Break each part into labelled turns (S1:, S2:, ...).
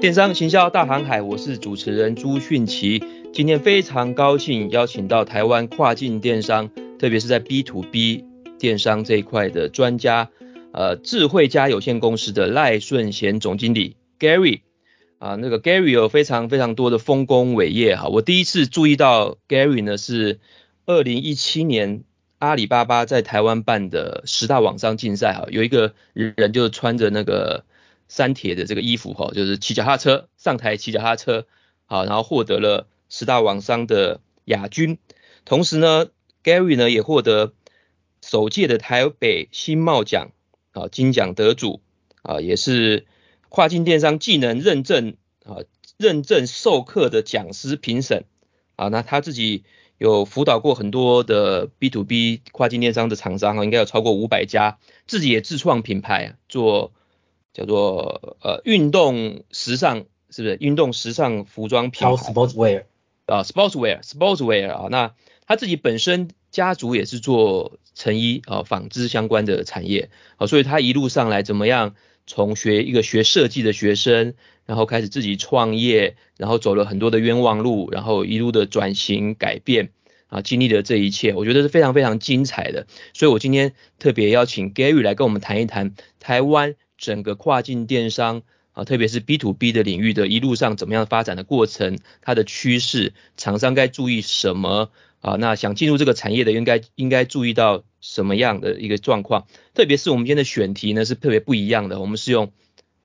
S1: 电商行销大航海，我是主持人朱迅奇。今天非常高兴邀请到台湾跨境电商，特别是在 B to B 电商这一块的专家，呃，智慧家有限公司的赖顺贤总经理 Gary。啊，那个 Gary 有非常非常多的丰功伟业哈。我第一次注意到 Gary 呢，是二零一七年阿里巴巴在台湾办的十大网商竞赛哈，有一个人就穿着那个。三铁的这个衣服哈，就是骑脚踏车上台骑脚踏车，好，然后获得了十大网商的亚军。同时呢，Gary 呢也获得首届的台北新贸奖啊金奖得主啊，也是跨境电商技能认证啊认证授课的讲师评审啊。那他自己有辅导过很多的 B to B 跨境电商的厂商啊，应该有超过五百家，自己也自创品牌做。叫做呃运动时尚是不是运动时尚服装品牌
S2: ？Sportswear
S1: 啊，Sportswear，Sportswear 啊，那他自己本身家族也是做成衣啊纺织相关的产业啊，所以他一路上来怎么样从学一个学设计的学生，然后开始自己创业，然后走了很多的冤枉路，然后一路的转型改变啊，经历了这一切，我觉得是非常非常精彩的。所以我今天特别邀请 Gary 来跟我们谈一谈台湾。整个跨境电商啊，特别是 B to B 的领域的一路上怎么样发展的过程，它的趋势，厂商该注意什么啊？那想进入这个产业的应该应该注意到什么样的一个状况？特别是我们今天的选题呢是特别不一样的，我们是用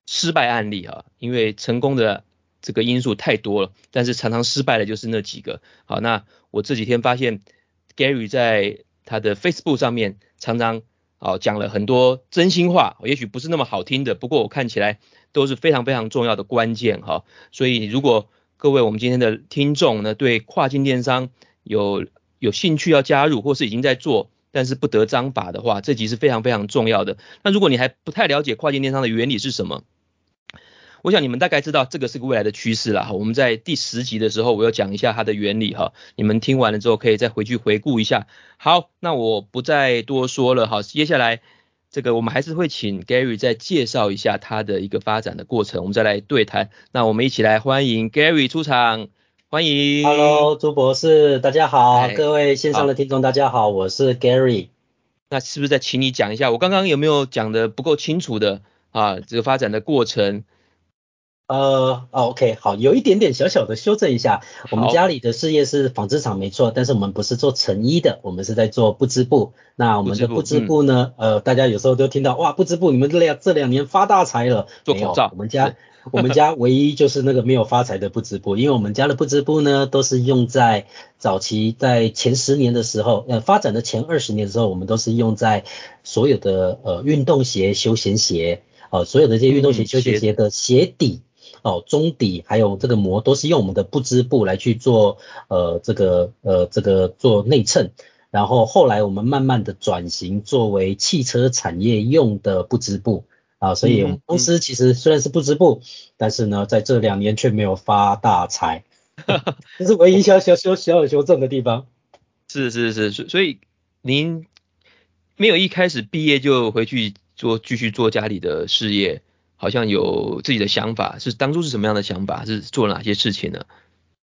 S1: 失败案例啊，因为成功的这个因素太多了，但是常常失败的就是那几个。好，那我这几天发现 Gary 在他的 Facebook 上面常常。好，讲了很多真心话，也许不是那么好听的，不过我看起来都是非常非常重要的关键哈。所以如果各位我们今天的听众呢，对跨境电商有有兴趣要加入，或是已经在做，但是不得章法的话，这集是非常非常重要的。那如果你还不太了解跨境电商的原理是什么？我想你们大概知道这个是个未来的趋势了哈。我们在第十集的时候，我要讲一下它的原理哈。你们听完了之后，可以再回去回顾一下。好，那我不再多说了哈。接下来这个我们还是会请 Gary 再介绍一下它的一个发展的过程，我们再来对谈。那我们一起来欢迎 Gary 出场，欢迎。
S2: Hello，朱博士，大家好，各位线上的听众大家好，我是 Gary。
S1: 那是不是再请你讲一下，我刚刚有没有讲的不够清楚的啊？这个发展的过程。
S2: 呃，OK，好，有一点点小小的修正一下，我们家里的事业是纺织厂没错，但是我们不是做成衣的，我们是在做布织布。那我们的布织布呢，嗯、呃，大家有时候都听到哇，布织布，你们这两这两年发大财了，
S1: 做口罩。
S2: 我们家我们家唯一就是那个没有发财的布织布，因为我们家的布织布呢，都是用在早期在前十年的时候，呃，发展的前二十年的时候，我们都是用在所有的呃运动鞋、休闲鞋，呃，所有的这些运动鞋、休闲鞋的鞋底。哦，中底还有这个膜都是用我们的不织布来去做，呃，这个呃这个做内衬，然后后来我们慢慢的转型作为汽车产业用的不织布啊，所以我们公司其实虽然是不织布，嗯嗯、但是呢在这两年却没有发大财，这是唯一小小小小修正的地方。
S1: 是是是，所以您没有一开始毕业就回去做继续做家里的事业。好像有自己的想法，是当初是什么样的想法？是做了哪些事情呢？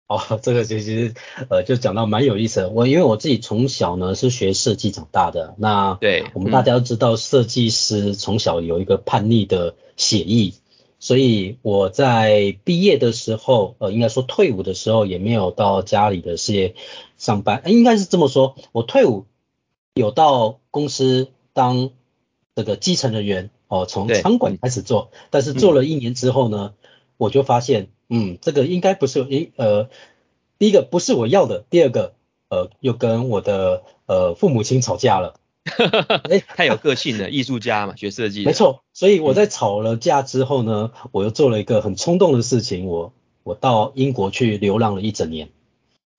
S2: 哦，这个其实呃，就讲到蛮有意思的。我因为我自己从小呢是学设计长大的，那对我们大家都知道，设计师从小有一个叛逆的写意，所以我在毕业的时候，呃，应该说退伍的时候，也没有到家里的事业上班，应该是这么说，我退伍有到公司当这个基层人员。哦，从餐馆开始做，但是做了一年之后呢，嗯、我就发现，嗯，这个应该不是，诶，呃，第一个不是我要的，第二个，呃，又跟我的呃父母亲吵架了。
S1: 哎，太有个性了，艺术家嘛，学设计。
S2: 没错，所以我在吵了架之后呢，嗯、我又做了一个很冲动的事情，我我到英国去流浪了一整年，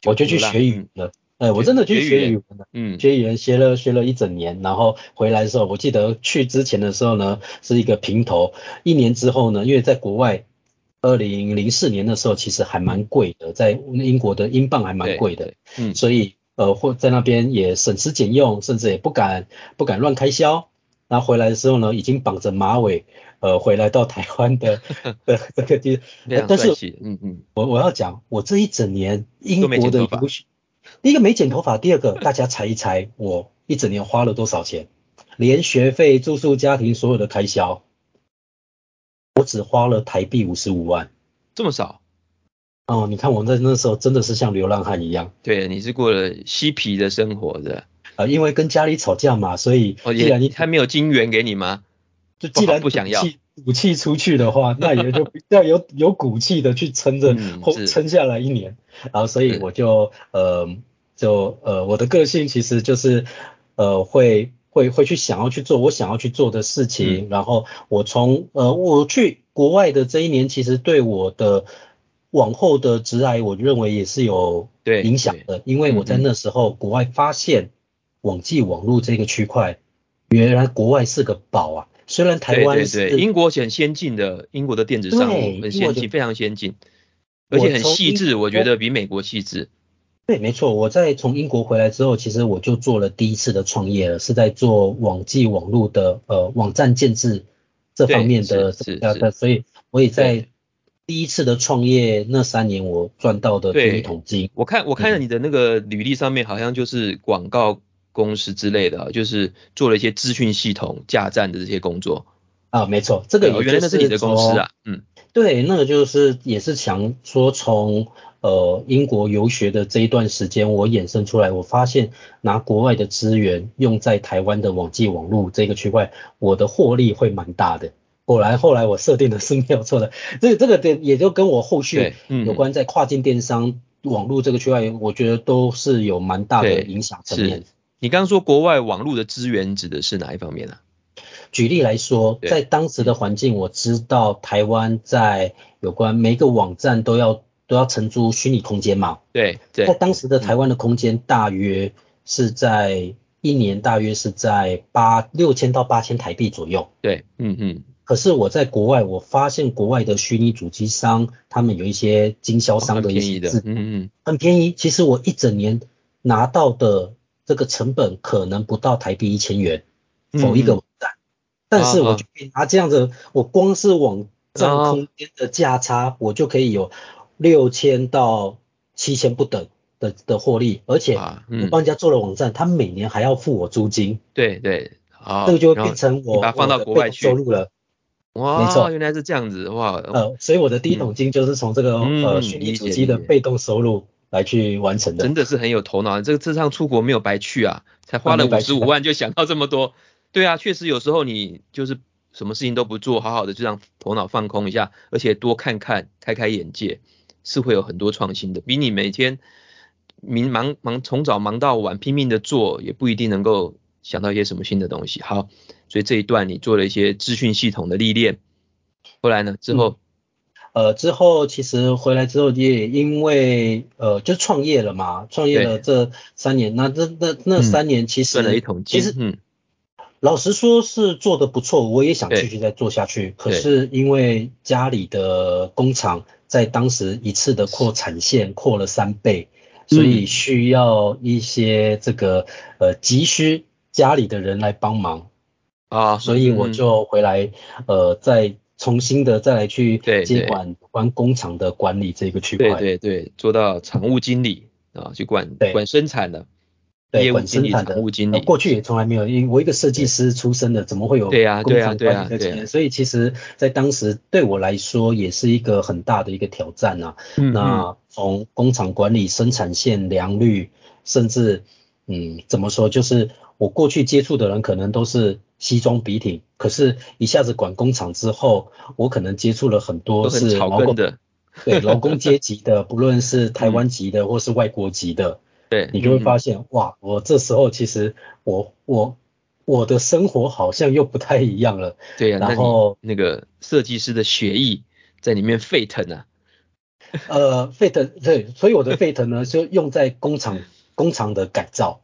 S2: 我就去学语了。哎，我真的去学语文的，嗯，学语言学了学了一整年，然后回来的时候，我记得去之前的时候呢，是一个平头，一年之后呢，因为在国外，二零零四年的时候其实还蛮贵的，在英国的英镑还蛮贵的，嗯，所以呃或在那边也省吃俭用，甚至也不敢不敢乱开销，然后回来的时候呢，已经绑着马尾，呃，回来到台湾的 的这个地，但是，嗯嗯，我我要讲，我这一整年英国的留学，第一个没剪头发，第二个 大家猜一猜，我一整年花了多少钱？连学费、住宿、家庭所有的开销，我只花了台币五十五万，
S1: 这么少？
S2: 哦，你看我在那时候真的是像流浪汉一样。
S1: 对，你是过了嬉皮的生活的。
S2: 呃，因为跟家里吵架嘛，所以既然你
S1: 还没有金元给你吗？
S2: 就既然不想要武器出去的话，那也就要有有骨气的去撑着，撑下来一年。然后所以我就呃就呃我的个性其实就是呃会会会去想要去做我想要去做的事情。然后我从呃我去国外的这一年，其实对我的。往后的职涯，我认为也是有影响的，因为我在那时候国外发现网际网络这个区块，原来国外是个宝啊。虽然台湾是
S1: 对对对，英国是很先进的，英国的电子商务很先进，非常先进，而且很细致，我觉得比美国细致。
S2: 对，没错，我在从英国回来之后，其实我就做了第一次的创业了，是在做网际网络的呃网站建制这方面的，是是是，所以我也在。第一次的创业那三年，我赚到的第一桶金。
S1: 我看我看了你的那个履历上面，好像就是广告公司之类的，嗯、就是做了一些资讯系统架站的这些工作。
S2: 啊，没错，这个
S1: 原来那是你的公司啊。嗯，
S2: 对，那个就是也是想说从呃英国游学的这一段时间，我衍生出来，我发现拿国外的资源用在台湾的网际网络这个区块，我的获利会蛮大的。果然，后来我设定的是没有错的。这这个点也就跟我后续有关在跨境电商网络这个区块，我觉得都是有蛮大的影响层面。
S1: 你刚刚说国外网络的资源指的是哪一方面呢？
S2: 举例来说，在当时的环境，我知道台湾在有关每个网站都要都要承租虚拟空间嘛。
S1: 对对。
S2: 在当时的台湾的空间大约是在一年大约是在八六千到八千台币左右。
S1: 对，嗯嗯。
S2: 可是我在国外，我发现国外的虚拟主机商，他们有一些经销商的一些资，嗯嗯，很便宜。其实我一整年拿到的这个成本可能不到台币一千元，某一个网站，但是我就可以拿这样子，我光是网站空间的价差，我就可以有六千到七千不等的的获利，而且我帮人家做了网站，他每年还要付我租金，
S1: 对对，
S2: 啊，这个就会变成我把放到国外去收入了。
S1: 哇，没错，原来是这样子哇！
S2: 呃，所以我的第一桶金就是从这个、嗯、呃虚拟主机的被动收入来去完成的。
S1: 真的是很有头脑，这个这趟出国没有白去啊，才花了五十五万就想到这么多。对啊，确实有时候你就是什么事情都不做，好好的就让头脑放空一下，而且多看看，开开眼界，是会有很多创新的。比你每天明忙忙从早忙到晚拼命的做，也不一定能够想到一些什么新的东西。好。所以这一段你做了一些资讯系统的历练，后来呢？之后，
S2: 嗯、呃，之后其实回来之后也因为呃就创业了嘛，创业了这三年，那这那那三年其
S1: 实、其实嗯，
S2: 老实说是做的不错，我也想继续再做下去，可是因为家里的工厂在当时一次的扩产线扩了三倍，所以需要一些这个呃急需家里的人来帮忙。啊，所以我就回来，嗯、呃，再重新的再来去接管关工厂的管理这个区块。
S1: 对对对，做到厂务经理啊，去管管生产的，
S2: 对，管生产的
S1: 业务经理。
S2: 过去也从来没有，因为我一个设计师出身的，怎么会有工厂管理的经验？对啊对啊对啊，所以其实，在当时对我来说也是一个很大的一个挑战啊。那从工厂管理、生产线、良率，甚至嗯，怎么说，就是我过去接触的人可能都是。西装笔挺，可是一下子管工厂之后，我可能接触了很多是劳工
S1: 的，
S2: 对 劳工阶级的，不论是台湾籍的或是外国籍的，
S1: 对，
S2: 你就会发现、嗯、哇，我这时候其实我我我的生活好像又不太一样了。
S1: 对呀、
S2: 啊，然后
S1: 那，那个设计师的血液在里面沸腾啊。
S2: 呃，沸腾，对，所以我的沸腾呢，就用在工厂工厂的改造，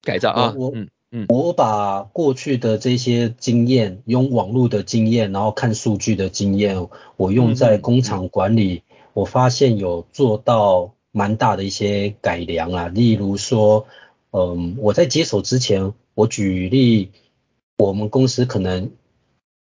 S1: 改造啊，
S2: 我。嗯嗯，我把过去的这些经验，用网络的经验，然后看数据的经验，我用在工厂管理，我发现有做到蛮大的一些改良啊。例如说，嗯，我在接手之前，我举例，我们公司可能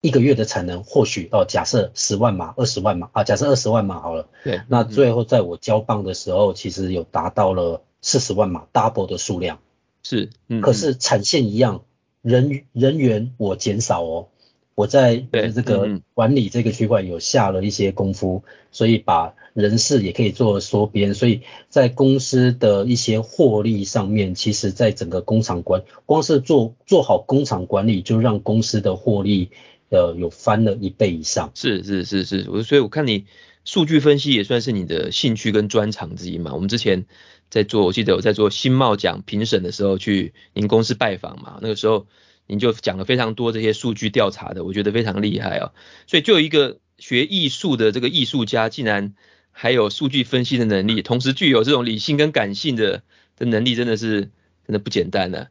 S2: 一个月的产能或许哦，假设十万码、二十万码啊，假设二十万码好了。
S1: 对。
S2: 那最后在我交棒的时候，其实有达到了四十万码 double 的数量。
S1: 是。嗯。
S2: 可是产线一样，人人员我减少哦。我在这个管理这个区块有下了一些功夫，所以把人事也可以做缩编，所以在公司的一些获利上面，其实在整个工厂管，光是做做好工厂管理，就让公司的获利呃有翻了一倍以上。
S1: 是是是是，我所以我看你数据分析也算是你的兴趣跟专长之一嘛。我们之前在做，我记得我在做新贸奖评审的时候去您公司拜访嘛，那个时候。您就讲了非常多这些数据调查的，我觉得非常厉害哦。所以就有一个学艺术的这个艺术家，竟然还有数据分析的能力，同时具有这种理性跟感性的的能力，真的是真的不简单呢。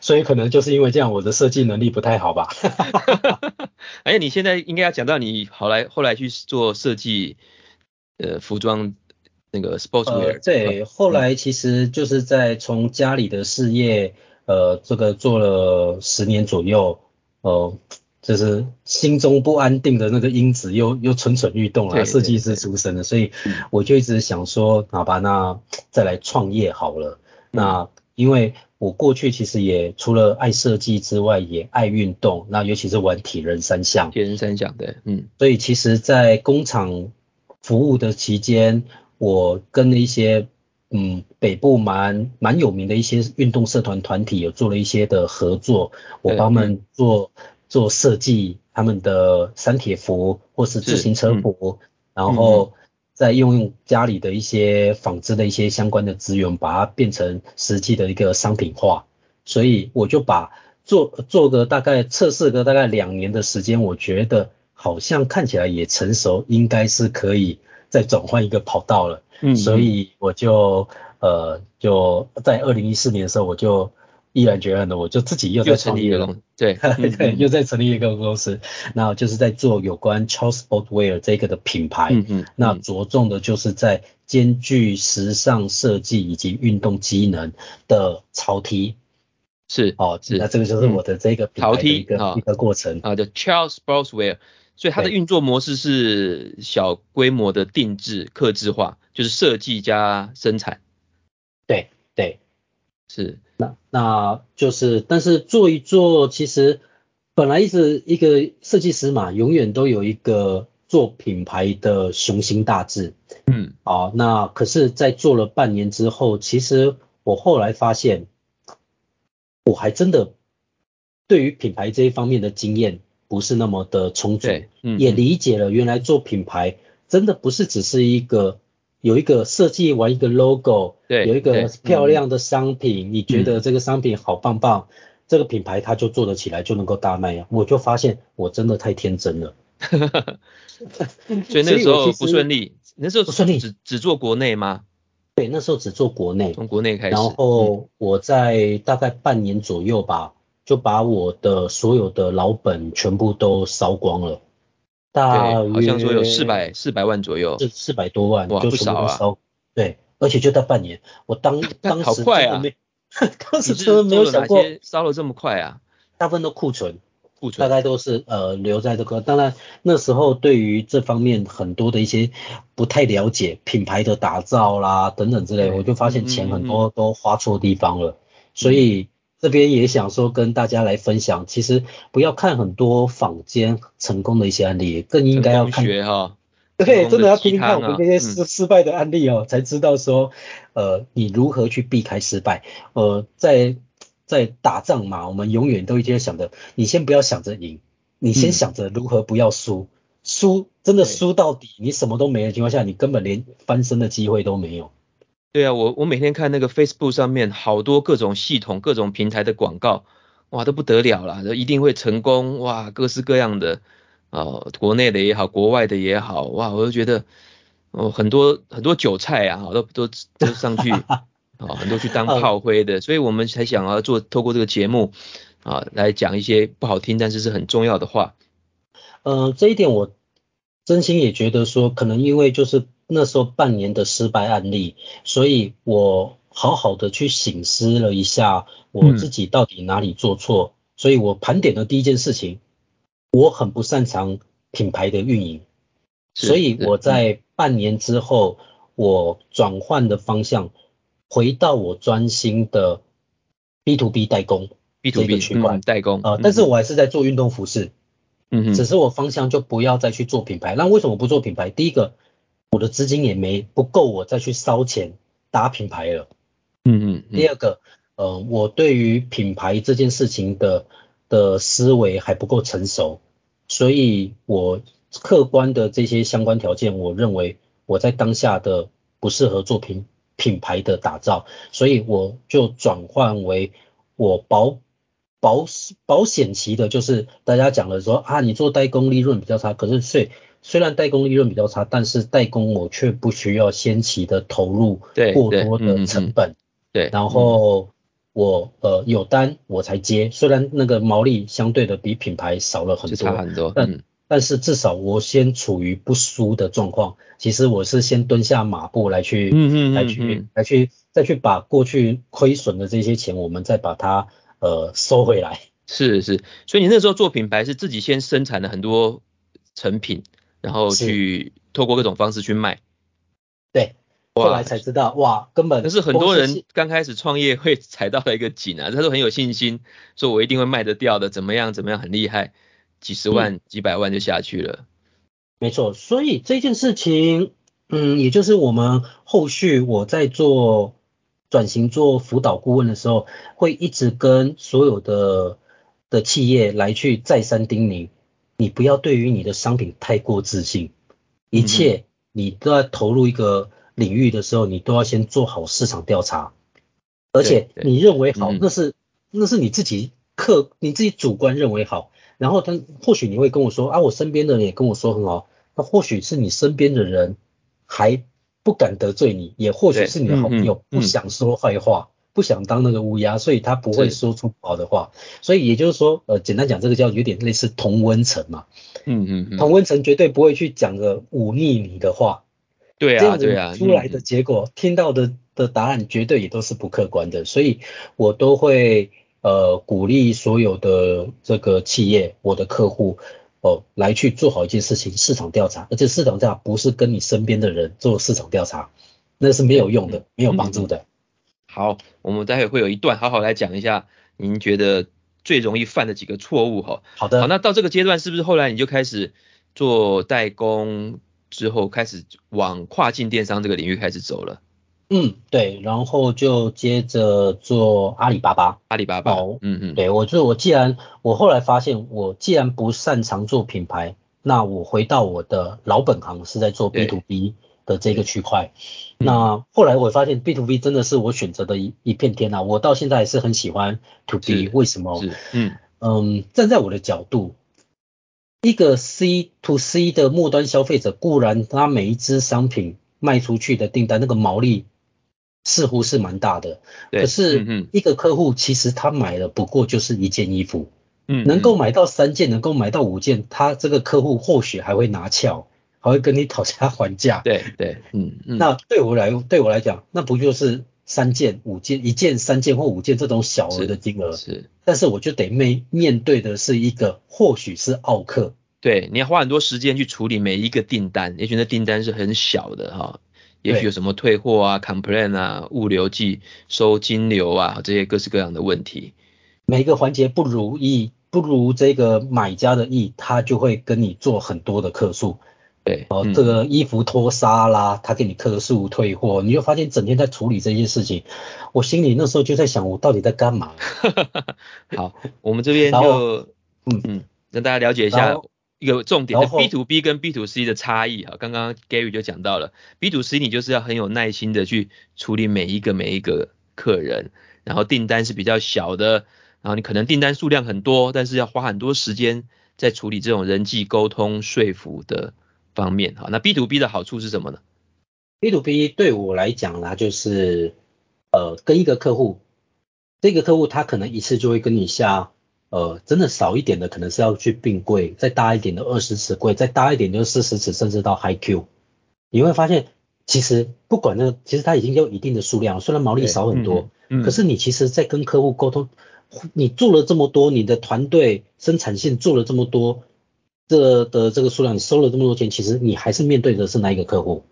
S2: 所以可能就是因为这样，我的设计能力不太好吧。
S1: 哎，你现在应该要讲到你后来后来去做设计，呃，服装那个 sportswear。
S2: 呃，对，后来其实就是在从家里的事业。呃，这个做了十年左右，呃，就是心中不安定的那个因子又又蠢蠢欲动了。设计师出身的，所以我就一直想说，好吧，那再来创业好了。嗯、那因为我过去其实也除了爱设计之外，也爱运动，那尤其是玩铁人三项。
S1: 铁人三项，对，嗯。
S2: 所以其实，在工厂服务的期间，我跟了一些。嗯，北部蛮蛮有名的一些运动社团团体有做了一些的合作，我帮他们做做设计，他们的三铁服或是自行车服，嗯、然后再用用家里的一些纺织的一些相关的资源，把它变成实际的一个商品化。所以我就把做做个大概测试个大概两年的时间，我觉得好像看起来也成熟，应该是可以再转换一个跑道了。嗯，所以我就呃就在二零一四年的时候，我就毅然决然的，我就自己又在创立了，对。对，又在成立一个公司，那就是在做有关 Charles Sportswear 这个的品牌，嗯嗯，那着重的就是在兼具时尚设计以及运动机能的潮 T，
S1: 是
S2: 哦，是，那这个就是我的这个的一个一个过程。
S1: 啊，叫 Charles Sportswear。所以它的运作模式是小规模的定制、客制化，就是设计加生产。
S2: 对对，
S1: 是。
S2: 那那就是，但是做一做，其实本来一直一个设计师嘛，永远都有一个做品牌的雄心大志。嗯。好，那可是，在做了半年之后，其实我后来发现，我还真的对于品牌这一方面的经验。不是那么的充足，嗯，也理解了原来做品牌真的不是只是一个有一个设计完一个 logo，对，有一个漂亮的商品，嗯，你觉得这个商品好棒棒，嗯，这个品牌它就做得起来就能够大卖啊！我就发现我真的太天真了，
S1: 所以那时候不顺利，那时候不顺利，只只做国内吗？
S2: 对，那时候只做国内，
S1: 从国内开始，
S2: 然后我在大概半年左右吧。就把我的所有的老本全部都烧光了，大约
S1: 好像说有四百四百万左右，
S2: 是四百多万，
S1: 哇，
S2: 就全部都
S1: 烧，啊。
S2: 对，而且就在半年，我当 当时
S1: 好快啊，
S2: 当时真的没有想过
S1: 烧了这么快啊，
S2: 大部分都库存，库存。大概都是呃留在这个，当然那时候对于这方面很多的一些不太了解品牌的打造啦等等之类，我就发现钱很多都花错地方了，嗯、所以。这边也想说跟大家来分享，其实不要看很多坊间成功的一些案例，更应该要看
S1: 学哈，
S2: 对，真的要听听看我们这些失失败的案例哦，才知道说，呃，你如何去避开失败。呃，在在打仗嘛，我们永远都一直想着，你先不要想着赢，你先想着如何不要输，输真的输到底，你什么都没的情况下，你根本连翻身的机会都没有。
S1: 对啊，我我每天看那个 Facebook 上面好多各种系统、各种平台的广告，哇，都不得了啦，一定会成功，哇，各式各样的，哦，国内的也好，国外的也好，哇，我就觉得，哦，很多很多韭菜啊，都都都上去，啊，很多去当炮灰的，所以我们才想要做，透过这个节目，啊，来讲一些不好听，但是是很重要的话。
S2: 呃，这一点我真心也觉得说，可能因为就是。那时候半年的失败案例，所以我好好的去醒思了一下我自己到底哪里做错，嗯、所以我盘点的第一件事情，我很不擅长品牌的运营，所以我在半年之后，我转换的方向，回到我专心的 B to B 代工
S1: B to B 区块代工
S2: 啊，但是我还是在做运动服饰，
S1: 嗯哼，
S2: 只是我方向就不要再去做品牌。那为什么不做品牌？第一个，我的资金也没不够我再去烧钱打品牌了，
S1: 嗯嗯。
S2: 第二个，呃，我对于品牌这件事情的的思维还不够成熟，所以我客观的这些相关条件，我认为我在当下的不适合做品品牌的打造，所以我就转换为我保保保险期的，就是大家讲的说啊，你做代工利润比较差，可是虽虽然代工利润比较差，但是代工我却不需要先期的投入过多的成本，
S1: 对，
S2: 然后。我呃有单我才接，虽然那个毛利相对的比品牌少了很多，
S1: 差很多，
S2: 但、嗯、但是至少我先处于不输的状况。其实我是先蹲下马步来去，
S1: 嗯嗯，嗯
S2: 来去来去再去把过去亏损的这些钱，我们再把它呃收回来。
S1: 是是，所以你那时候做品牌是自己先生产了很多成品，然后去透过各种方式去卖。
S2: 对。后来才知道，哇，根本。
S1: 但是很多人刚开始创业会踩到了一个井啊，他都很有信心，说我一定会卖得掉的，怎么样怎么样很厉害，几十万、嗯、几百万就下去了。
S2: 没错，所以这件事情，嗯，也就是我们后续我在做转型做辅导顾问的时候，会一直跟所有的的企业来去再三叮咛，你不要对于你的商品太过自信，一切你都要投入一个。领域的时候，你都要先做好市场调查，而且你认为好，那是那是你自己客你自己主观认为好，然后他或许你会跟我说啊，我身边的人也跟我说很好，那或许是你身边的人还不敢得罪你，也或许是你的好朋友不想说坏话，不想当那个乌鸦，所以他不会说出不好的话，所以也就是说，呃，简单讲，这个叫有点类似同温层嘛，
S1: 嗯嗯嗯，
S2: 同温层绝对不会去讲个忤逆你的话。
S1: 对啊，对啊，
S2: 出来的结果，听到的的答案绝对也都是不客观的，所以我都会呃鼓励所有的这个企业，我的客户哦来去做好一件事情，市场调查，而且市场调查不是跟你身边的人做市场调查，那是没有用的，没有帮助的。
S1: 好，我们待会会有一段好好来讲一下，您觉得最容易犯的几个错误哈。
S2: 好的，
S1: 好，那到这个阶段是不是后来你就开始做代工？之后开始往跨境电商这个领域开始走了。
S2: 嗯，对，然后就接着做阿里巴巴。
S1: 阿里巴巴。
S2: 哦，
S1: 嗯嗯，
S2: 对，我就我既然我后来发现，我既然不擅长做品牌，那我回到我的老本行是在做 B to B 的这个区块。那后来我发现 B to B 真的是我选择的一一片天啊！我到现在还是很喜欢 to B，为什么？
S1: 嗯
S2: 嗯，站在我的角度。一个 C to C 的末端消费者，固然他每一只商品卖出去的订单那个毛利似乎是蛮大的，可是一个客户其实他买了不过就是一件衣服，嗯，能够买到三件，能够买到五件，他这个客户或许还会拿翘，还会跟你讨价还价。
S1: 对对，嗯嗯。
S2: 那对我来对我来讲，那不就是三件、五件、一件、三件或五件这种小额的金额？
S1: 是。
S2: 但是我就得面面对的是一个或许是奥客。
S1: 对，你要花很多时间去处理每一个订单，也许那订单是很小的哈，也许有什么退货啊、complain 啊、物流寄收金流啊这些各式各样的问题。
S2: 每一个环节不如意，不如这个买家的意，他就会跟你做很多的客诉。
S1: 对，
S2: 哦，这个衣服脱纱啦，他给你客诉退货，你就发现整天在处理这些事情，我心里那时候就在想，我到底在干嘛？
S1: 好，我们这边就嗯嗯，让大家了解一下。一个重点的 B to B 跟 B to C 的差异哈，刚刚 Gary 就讲到了 B to C，你就是要很有耐心的去处理每一个每一个客人，然后订单是比较小的，然后你可能订单数量很多，但是要花很多时间在处理这种人际沟通说服的方面哈。那 B to B 的好处是什么呢
S2: ？B to B 对我来讲呢，就是呃跟一个客户，这个客户他可能一次就会跟你下。呃，真的少一点的可能是要去并柜，再大一点的二十尺柜，再大一点就是四十尺，甚至到 High Q。你会发现，其实不管那个，其实它已经有一定的数量，虽然毛利少很多，嗯，嗯，可是你其实在跟客户沟通，你做了这么多，你的团队生产线做了这么多，这的这个数量，你收了这么多钱，其实你还是面对的是那一个客户？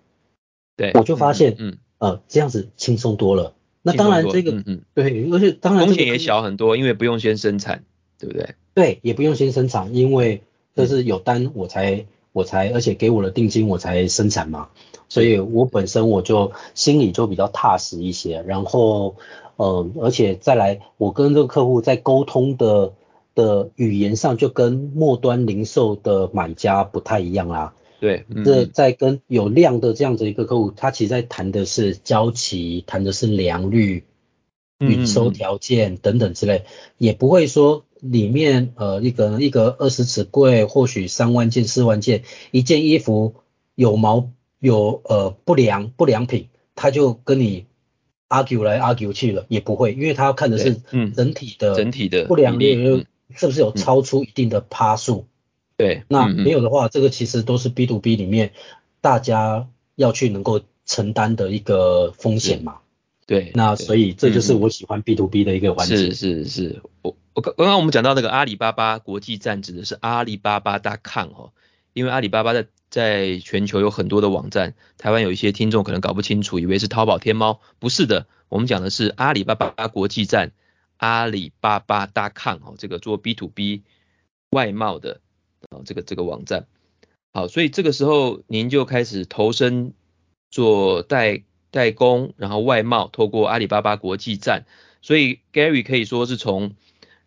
S1: 对，
S2: 我就发现，
S1: 嗯，嗯
S2: 呃，这样子轻松多了。那当然，这个，嗯嗯，对，而且当然
S1: 风险也小很多，因为不用先生产，对不对？
S2: 对，也不用先生产，因为这是有单我才、嗯、我才，而且给我的定金我才生产嘛，所以我本身我就心里就比较踏实一些。然后，呃，而且再来，我跟这个客户在沟通的的语言上，就跟末端零售的买家不太一样啦。
S1: 对，
S2: 这在跟有量的这样子一个客户，他其实在谈的是交期，谈的是良率、运收条件等等之类，也不会说里面呃一个一个二十尺柜，或许三万件、四万件，一件衣服有毛有呃不良不良品，他就跟你 argue 来 argue 去了，也不会，因为他要看的是整体的
S1: 整体的
S2: 不良率是不是有超出一定的趴数。对，那没有的话，这个其实都是 B to B 里面大家要去能够承担的一个风险嘛。
S1: 对，
S2: 那所以这就是我喜欢 B to B 的一个环节。
S1: 是是是，我我刚刚刚我们讲到那个阿里巴巴国际站指的是阿里巴巴 .com 哦，因为阿里巴巴在在全球有很多的网站，台湾有一些听众可能搞不清楚，以为是淘宝天猫，不是的，我们讲的是阿里巴巴国际站阿里巴巴 .com 哦，这个做 B to B 外贸的。啊，这个这个网站，好，所以这个时候您就开始投身做代代工，然后外贸，透过阿里巴巴国际站，所以 Gary 可以说是从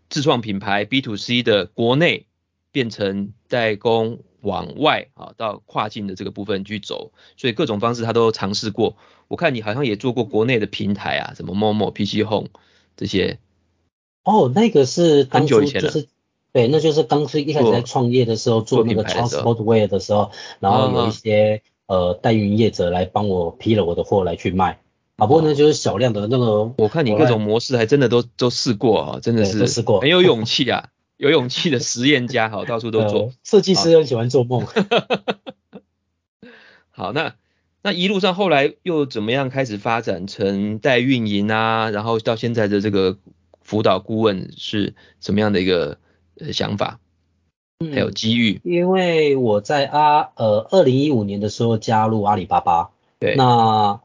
S1: 自创品牌 B to C 的国内变成代工往外啊，到跨境的这个部分去走，所以各种方式他都尝试过。我看你好像也做过国内的平台啊，什么 Momo、PC Home 这些。
S2: 哦，那个是
S1: 很久以前了。
S2: 对，那就是当初一开始在创业的时候做那个 Transportware 的时候，然后有一些呃代运业者来帮我批了我的货来去卖。啊，不过呢就是小量的那个。
S1: 我看你各种模式还真的都都试过啊，真的是
S2: 都试过，
S1: 很有勇气啊，有勇气的实验家，好，到处都做。
S2: 设计师很喜欢做梦。
S1: 好，那那一路上后来又怎么样开始发展成代运营啊？然后到现在的这个辅导顾问是什么样的一个？呃想法，还有机遇。
S2: 嗯，因为我在阿呃二零一五年的时候加入阿里巴巴，
S1: 对，
S2: 那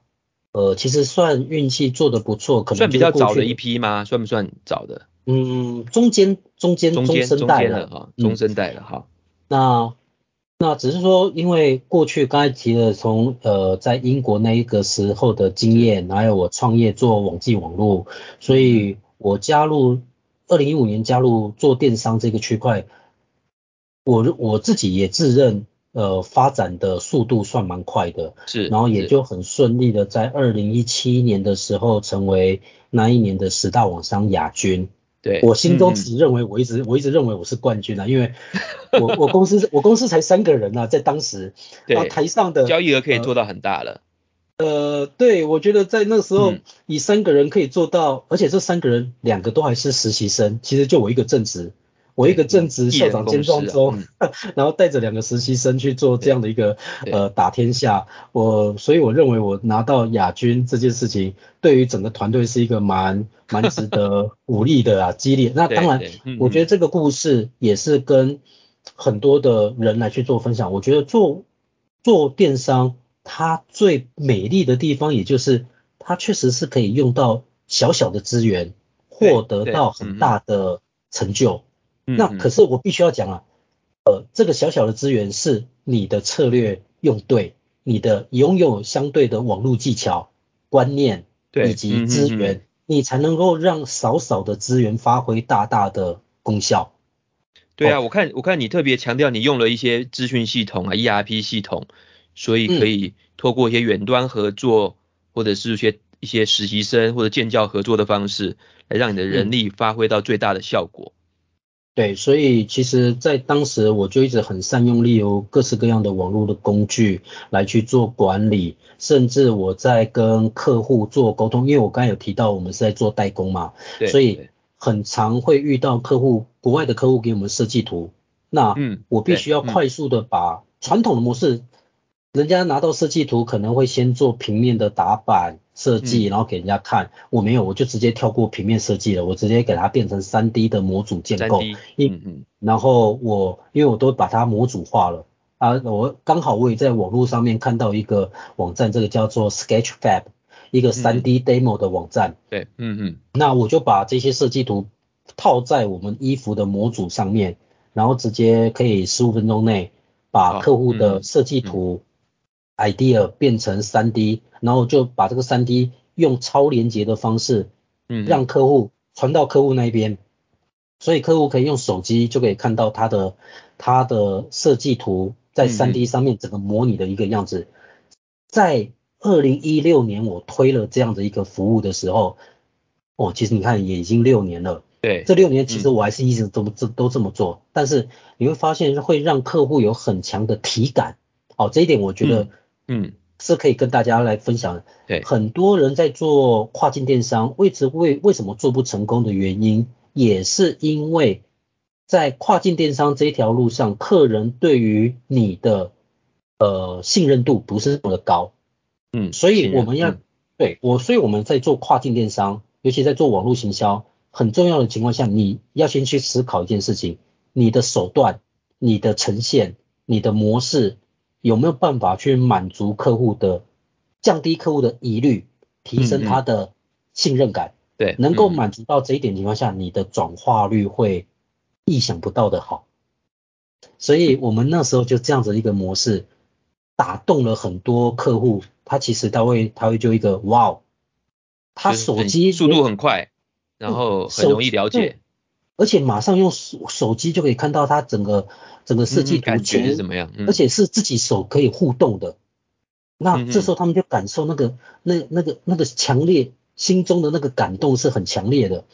S2: 呃其实算运气做得不错，可能
S1: 算比较早的一批吗？算不算早的？
S2: 嗯，中间中间中生代
S1: 的哈，中生代的哈。
S2: 那那只是说，因为过去刚才提的从呃在英国那一个时候的经验，还有我创业做网际网络，所以我加入。二零一五年加入做电商这个区块，我我自己也自认，呃，发展的速度算蛮快的，
S1: 是，
S2: 然后也就很顺利的在二零一七年的时候成为那一年的十大网商亚军。
S1: 对，
S2: 我心中只认为我一直、嗯、我一直认为我是冠军啊，因为我我公司我公司才三个人啊，在当时，
S1: 对，
S2: 台上的
S1: 交易额可以做到很大了。
S2: 呃呃，对，我觉得在那个时候，以三个人可以做到，嗯、而且这三个人两个都还是实习生，其实就我一个正职，我一个正职校长兼庄周，然后带着两个实习生去做这样的一个呃打天下，我所以我认为我拿到亚军这件事情，对于整个团队是一个蛮蛮值得 鼓励的啊，激励。那当然，嗯、我觉得这个故事也是跟很多的人来去做分享。我觉得做做电商。它最美丽的地方，也就是它确实是可以用到小小的资源，获得到很大的成就。嗯、那可是我必须要讲啊，呃，这个小小的资源是你的策略用对，你的拥有相对的网络技巧、观念以及资源，嗯、你才能够让少少的资源发挥大大的功效。
S1: 对啊，哦、我看我看你特别强调你用了一些资讯系统啊，ERP 系统。所以可以透过一些远端合作，或者是一些一些实习生或者建教合作的方式，来让你的人力发挥到最大的效果。
S2: 对，所以其实，在当时我就一直很善用利用各式各样的网络的工具来去做管理，甚至我在跟客户做沟通，因为我刚才有提到我们是在做代工嘛，所以很常会遇到客户国外的客户给我们设计图，那嗯，我必须要快速的把传统的模式。人家拿到设计图，可能会先做平面的打板、设计，然后给人家看。嗯、我没有，我就直接跳过平面设计了，我直接给它变成三 D 的模组建构。嗯嗯。然后我因为我都把它模组化了啊，我刚好我也在网络上面看到一个网站，这个叫做 Sketchfab，一个三 D demo 的网站。
S1: 嗯、对，嗯嗯。
S2: 那我就把这些设计图套在我们衣服的模组上面，然后直接可以十五分钟内把客户的设计图。Idea 变成 3D，然后就把这个 3D 用超连接的方式，嗯，让客户传到客户那边，所以客户可以用手机就可以看到他的他的设计图在 3D 上面整个模拟的一个样子。在2016年我推了这样的一个服务的时候，哦，其实你看也已经六年了，
S1: 对，
S2: 这六年其实我还是一直都这都这么做，但是你会发现会让客户有很强的体感，哦，这一点我觉得。嗯，是可以跟大家来分享。
S1: 对，
S2: 很多人在做跨境电商，为此为为什么做不成功的原因，也是因为在跨境电商这一条路上，客人对于你的呃信任度不是那么的高。嗯，所以我们要、嗯、对我，所以我们在做跨境电商，尤其在做网络行销，很重要的情况下，你要先去思考一件事情：你的手段、你的呈现、你的模式。有没有办法去满足客户的，降低客户的疑虑，提升他的信任感？
S1: 嗯嗯对，
S2: 能够满足到这一点情况下，嗯、你的转化率会意想不到的好。所以我们那时候就这样子一个模式，打动了很多客户。他其实他会他会就一个哇哦，他手机
S1: 速度很快，然后很容易了解，
S2: 而且马上用手手机就可以看到它整个。整个设计图、嗯、
S1: 感觉怎么样？嗯、
S2: 而且是自己手可以互动的。那这时候他们就感受那个、嗯、那那个那个强烈心中的那个感动是很强烈的。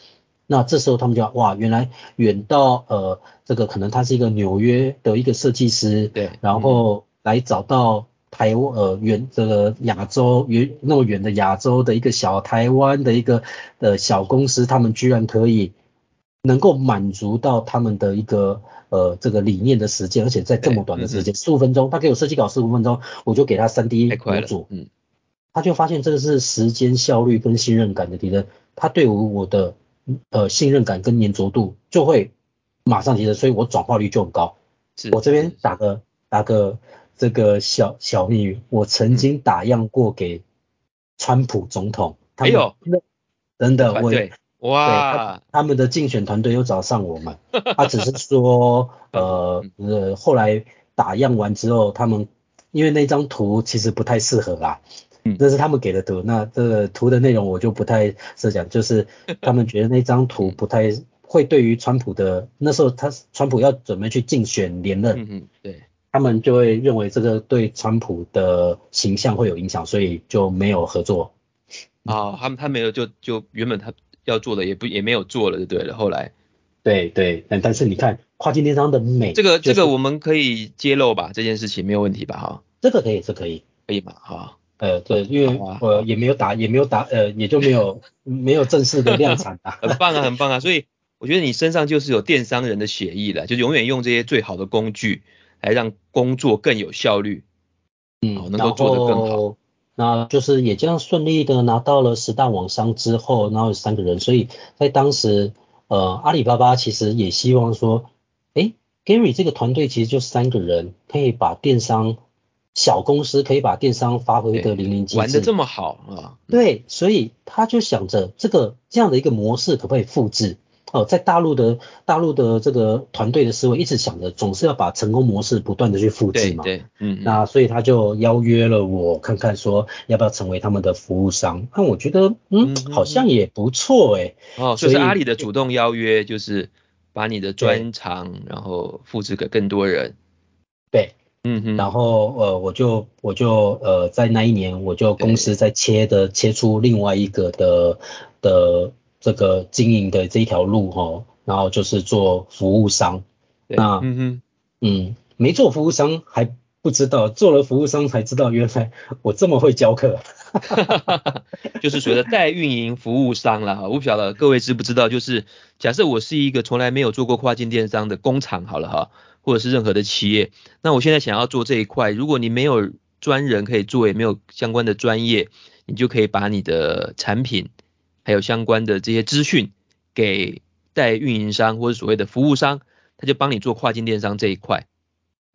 S2: 那这时候他们就要哇，原来远到呃这个可能他是一个纽约的一个设计师，
S1: 对，
S2: 然后来找到台湾呃远这个亚洲远那么远的亚洲的一个小台湾的一个呃小公司，他们居然可以能够满足到他们的一个。呃，这个理念的时间，而且在这么短的时间，十五、嗯、分钟，他给我设计稿十五分钟，我就给他三 D 模组，嗯，他就发现这个是时间效率跟信任感的提升，他对我我的呃信任感跟粘着度就会马上提升，所以我转化率就很高。是我这边打个打个这个小小秘密，我曾经打样过给川普总统，他有，真的我。
S1: 哇，
S2: 他们的竞选团队又找上我们，他只是说，呃 呃，后来打样完之后，他们因为那张图其实不太适合啦，嗯，这是他们给的图，那这个图的内容我就不太设想，就是他们觉得那张图不太会对于川普的那时候他川普要准备去竞选连任，
S1: 嗯嗯，对，
S2: 他们就会认为这个对川普的形象会有影响，所以就没有合作。
S1: 啊，他们他没有就就原本他。要做的也不也没有做了，就对了。后来，
S2: 对对，但但是你看跨境电商的美，
S1: 这个、就是、这个我们可以揭露吧？这件事情没有问题吧？哈，
S2: 这个可以，是可以，
S1: 可以嘛？哈，
S2: 呃，对，因为我也没有打，也没有打，呃，也就没有 没有正式的量产啊。
S1: 很棒啊，很棒啊！所以我觉得你身上就是有电商人的血液了，就永远用这些最好的工具来让工作更有效率，嗯，能够做得更好。
S2: 那就是也这样顺利的拿到了十大网商之后，然后有三个人，所以在当时，呃，阿里巴巴其实也希望说，诶，Gary 这个团队其实就三个人，可以把电商小公司可以把电商发挥的淋漓尽致，
S1: 玩的这么好啊？
S2: 对，所以他就想着这个这样的一个模式可不可以复制？哦，在大陆的大陆的这个团队的思维一直想着，总是要把成功模式不断的去复制嘛。
S1: 对，对嗯，
S2: 那所以他就邀约了我，看看说要不要成为他们的服务商。那我觉得，嗯，嗯好像也不错哎。
S1: 哦，所以是阿里的主动邀约，就是把你的专长，然后复制给更多人。
S2: 对，嗯哼。然后呃，我就我就呃，在那一年，我就公司在切的切出另外一个的的。这个经营的这一条路哈，然后就是做服务商。那嗯哼，嗯，没做服务商还不知道，做了服务商才知道，原来我这么会教课。
S1: 就是所谓的代运营服务商了哈，我不晓得各位知不知道，就是假设我是一个从来没有做过跨境电商的工厂好了哈，或者是任何的企业，那我现在想要做这一块，如果你没有专人可以做，也没有相关的专业。你就可以把你的产品还有相关的这些资讯给代运营商或者所谓的服务商，他就帮你做跨境电商这一块，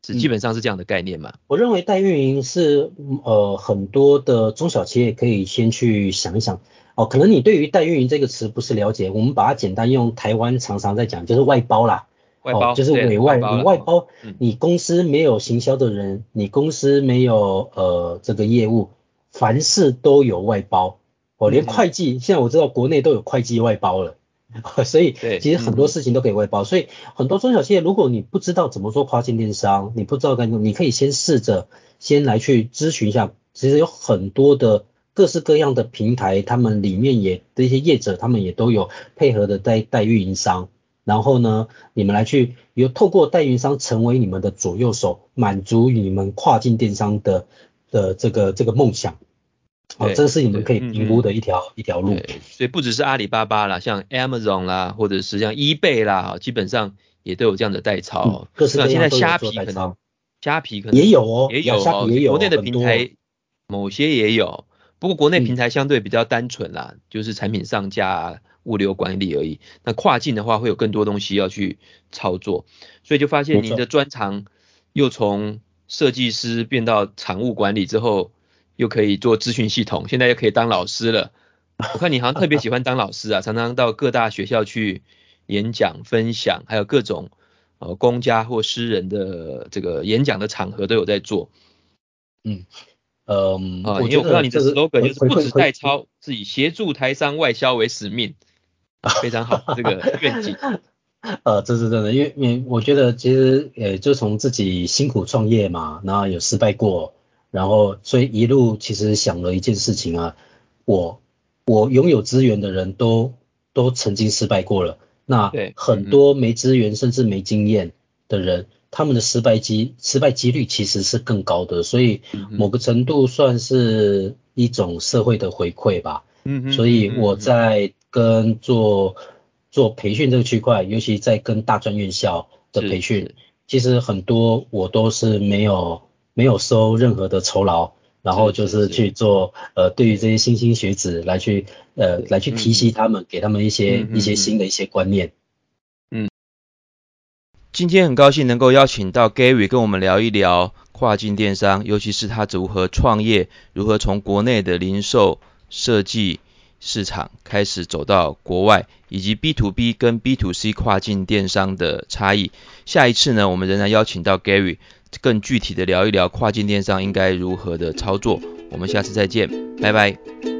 S1: 是基本上是这样的概念嘛？
S2: 我认为代运营是呃很多的中小企业可以先去想一想哦，可能你对于代运营这个词不是了解，我们把它简单用台湾常常在讲就是外包啦。
S1: 外包、
S2: 哦、就是委外，
S1: 外
S2: 你外包，你公司没有行销的人，嗯、你公司没有呃这个业务，凡事都有外包。哦，连会计，嗯、现在我知道国内都有会计外包了，所以其实很多事情都可以外包。嗯、所以很多中小企业，如果你不知道怎么做跨境电商，你不知道该怎么，你可以先试着先来去咨询一下。其实有很多的各式各样的平台，他们里面也这些业者，他们也都有配合的代代运营商。然后呢，你们来去有透过代运营商成为你们的左右手，满足你们跨境电商的的这个这个梦想。好，这是你们可以评估的一条、嗯、一条路。
S1: 所以不只是阿里巴巴啦，像 Amazon 啦，或者是像 eBay 啦，基本上也都有这样的代操。
S2: 各式各样都有
S1: 虾皮可能，虾皮可能
S2: 也有哦，
S1: 也有哦，
S2: 也有
S1: 国内的平台某些也有，不过国内平台相对比较单纯啦，嗯、就是产品上架。物流管理而已。那跨境的话，会有更多东西要去操作，所以就发现您的专长又从设计师变到产务管理之后，又可以做资讯系统，现在又可以当老师了。我看你好像特别喜欢 当老师啊，常常到各大学校去演讲分享，还有各种呃公家或私人的这个演讲的场合都有在做。
S2: 嗯。嗯，
S1: 啊，因为我看到你的 slogan 就是不止代操，是以协助台商外销为使命。非常好，这个愿景。
S2: 呃，这是真的，因为因为我觉得其实呃，就从自己辛苦创业嘛，然后有失败过，然后所以一路其实想了一件事情啊，我我拥有资源的人都都曾经失败过了，那很多没资源甚至没经验的人，他们的失败机失败几率其实是更高的，所以某个程度算是一种社会的回馈吧。嗯嗯，所以我在。跟做做培训这个区块，尤其在跟大专院校的培训，其实很多我都是没有没有收任何的酬劳，然后就是去做呃，对于这些新兴学子来去呃来去提携他们，给他们一些一些新的一些观念。
S1: 嗯，今天很高兴能够邀请到 Gary 跟我们聊一聊跨境电商，尤其是他如何创业，如何从国内的零售设计。市场开始走到国外，以及 B to B 跟 B to C 跨境电商的差异。下一次呢，我们仍然邀请到 Gary，更具体的聊一聊跨境电商应该如何的操作。我们下次再见，拜拜。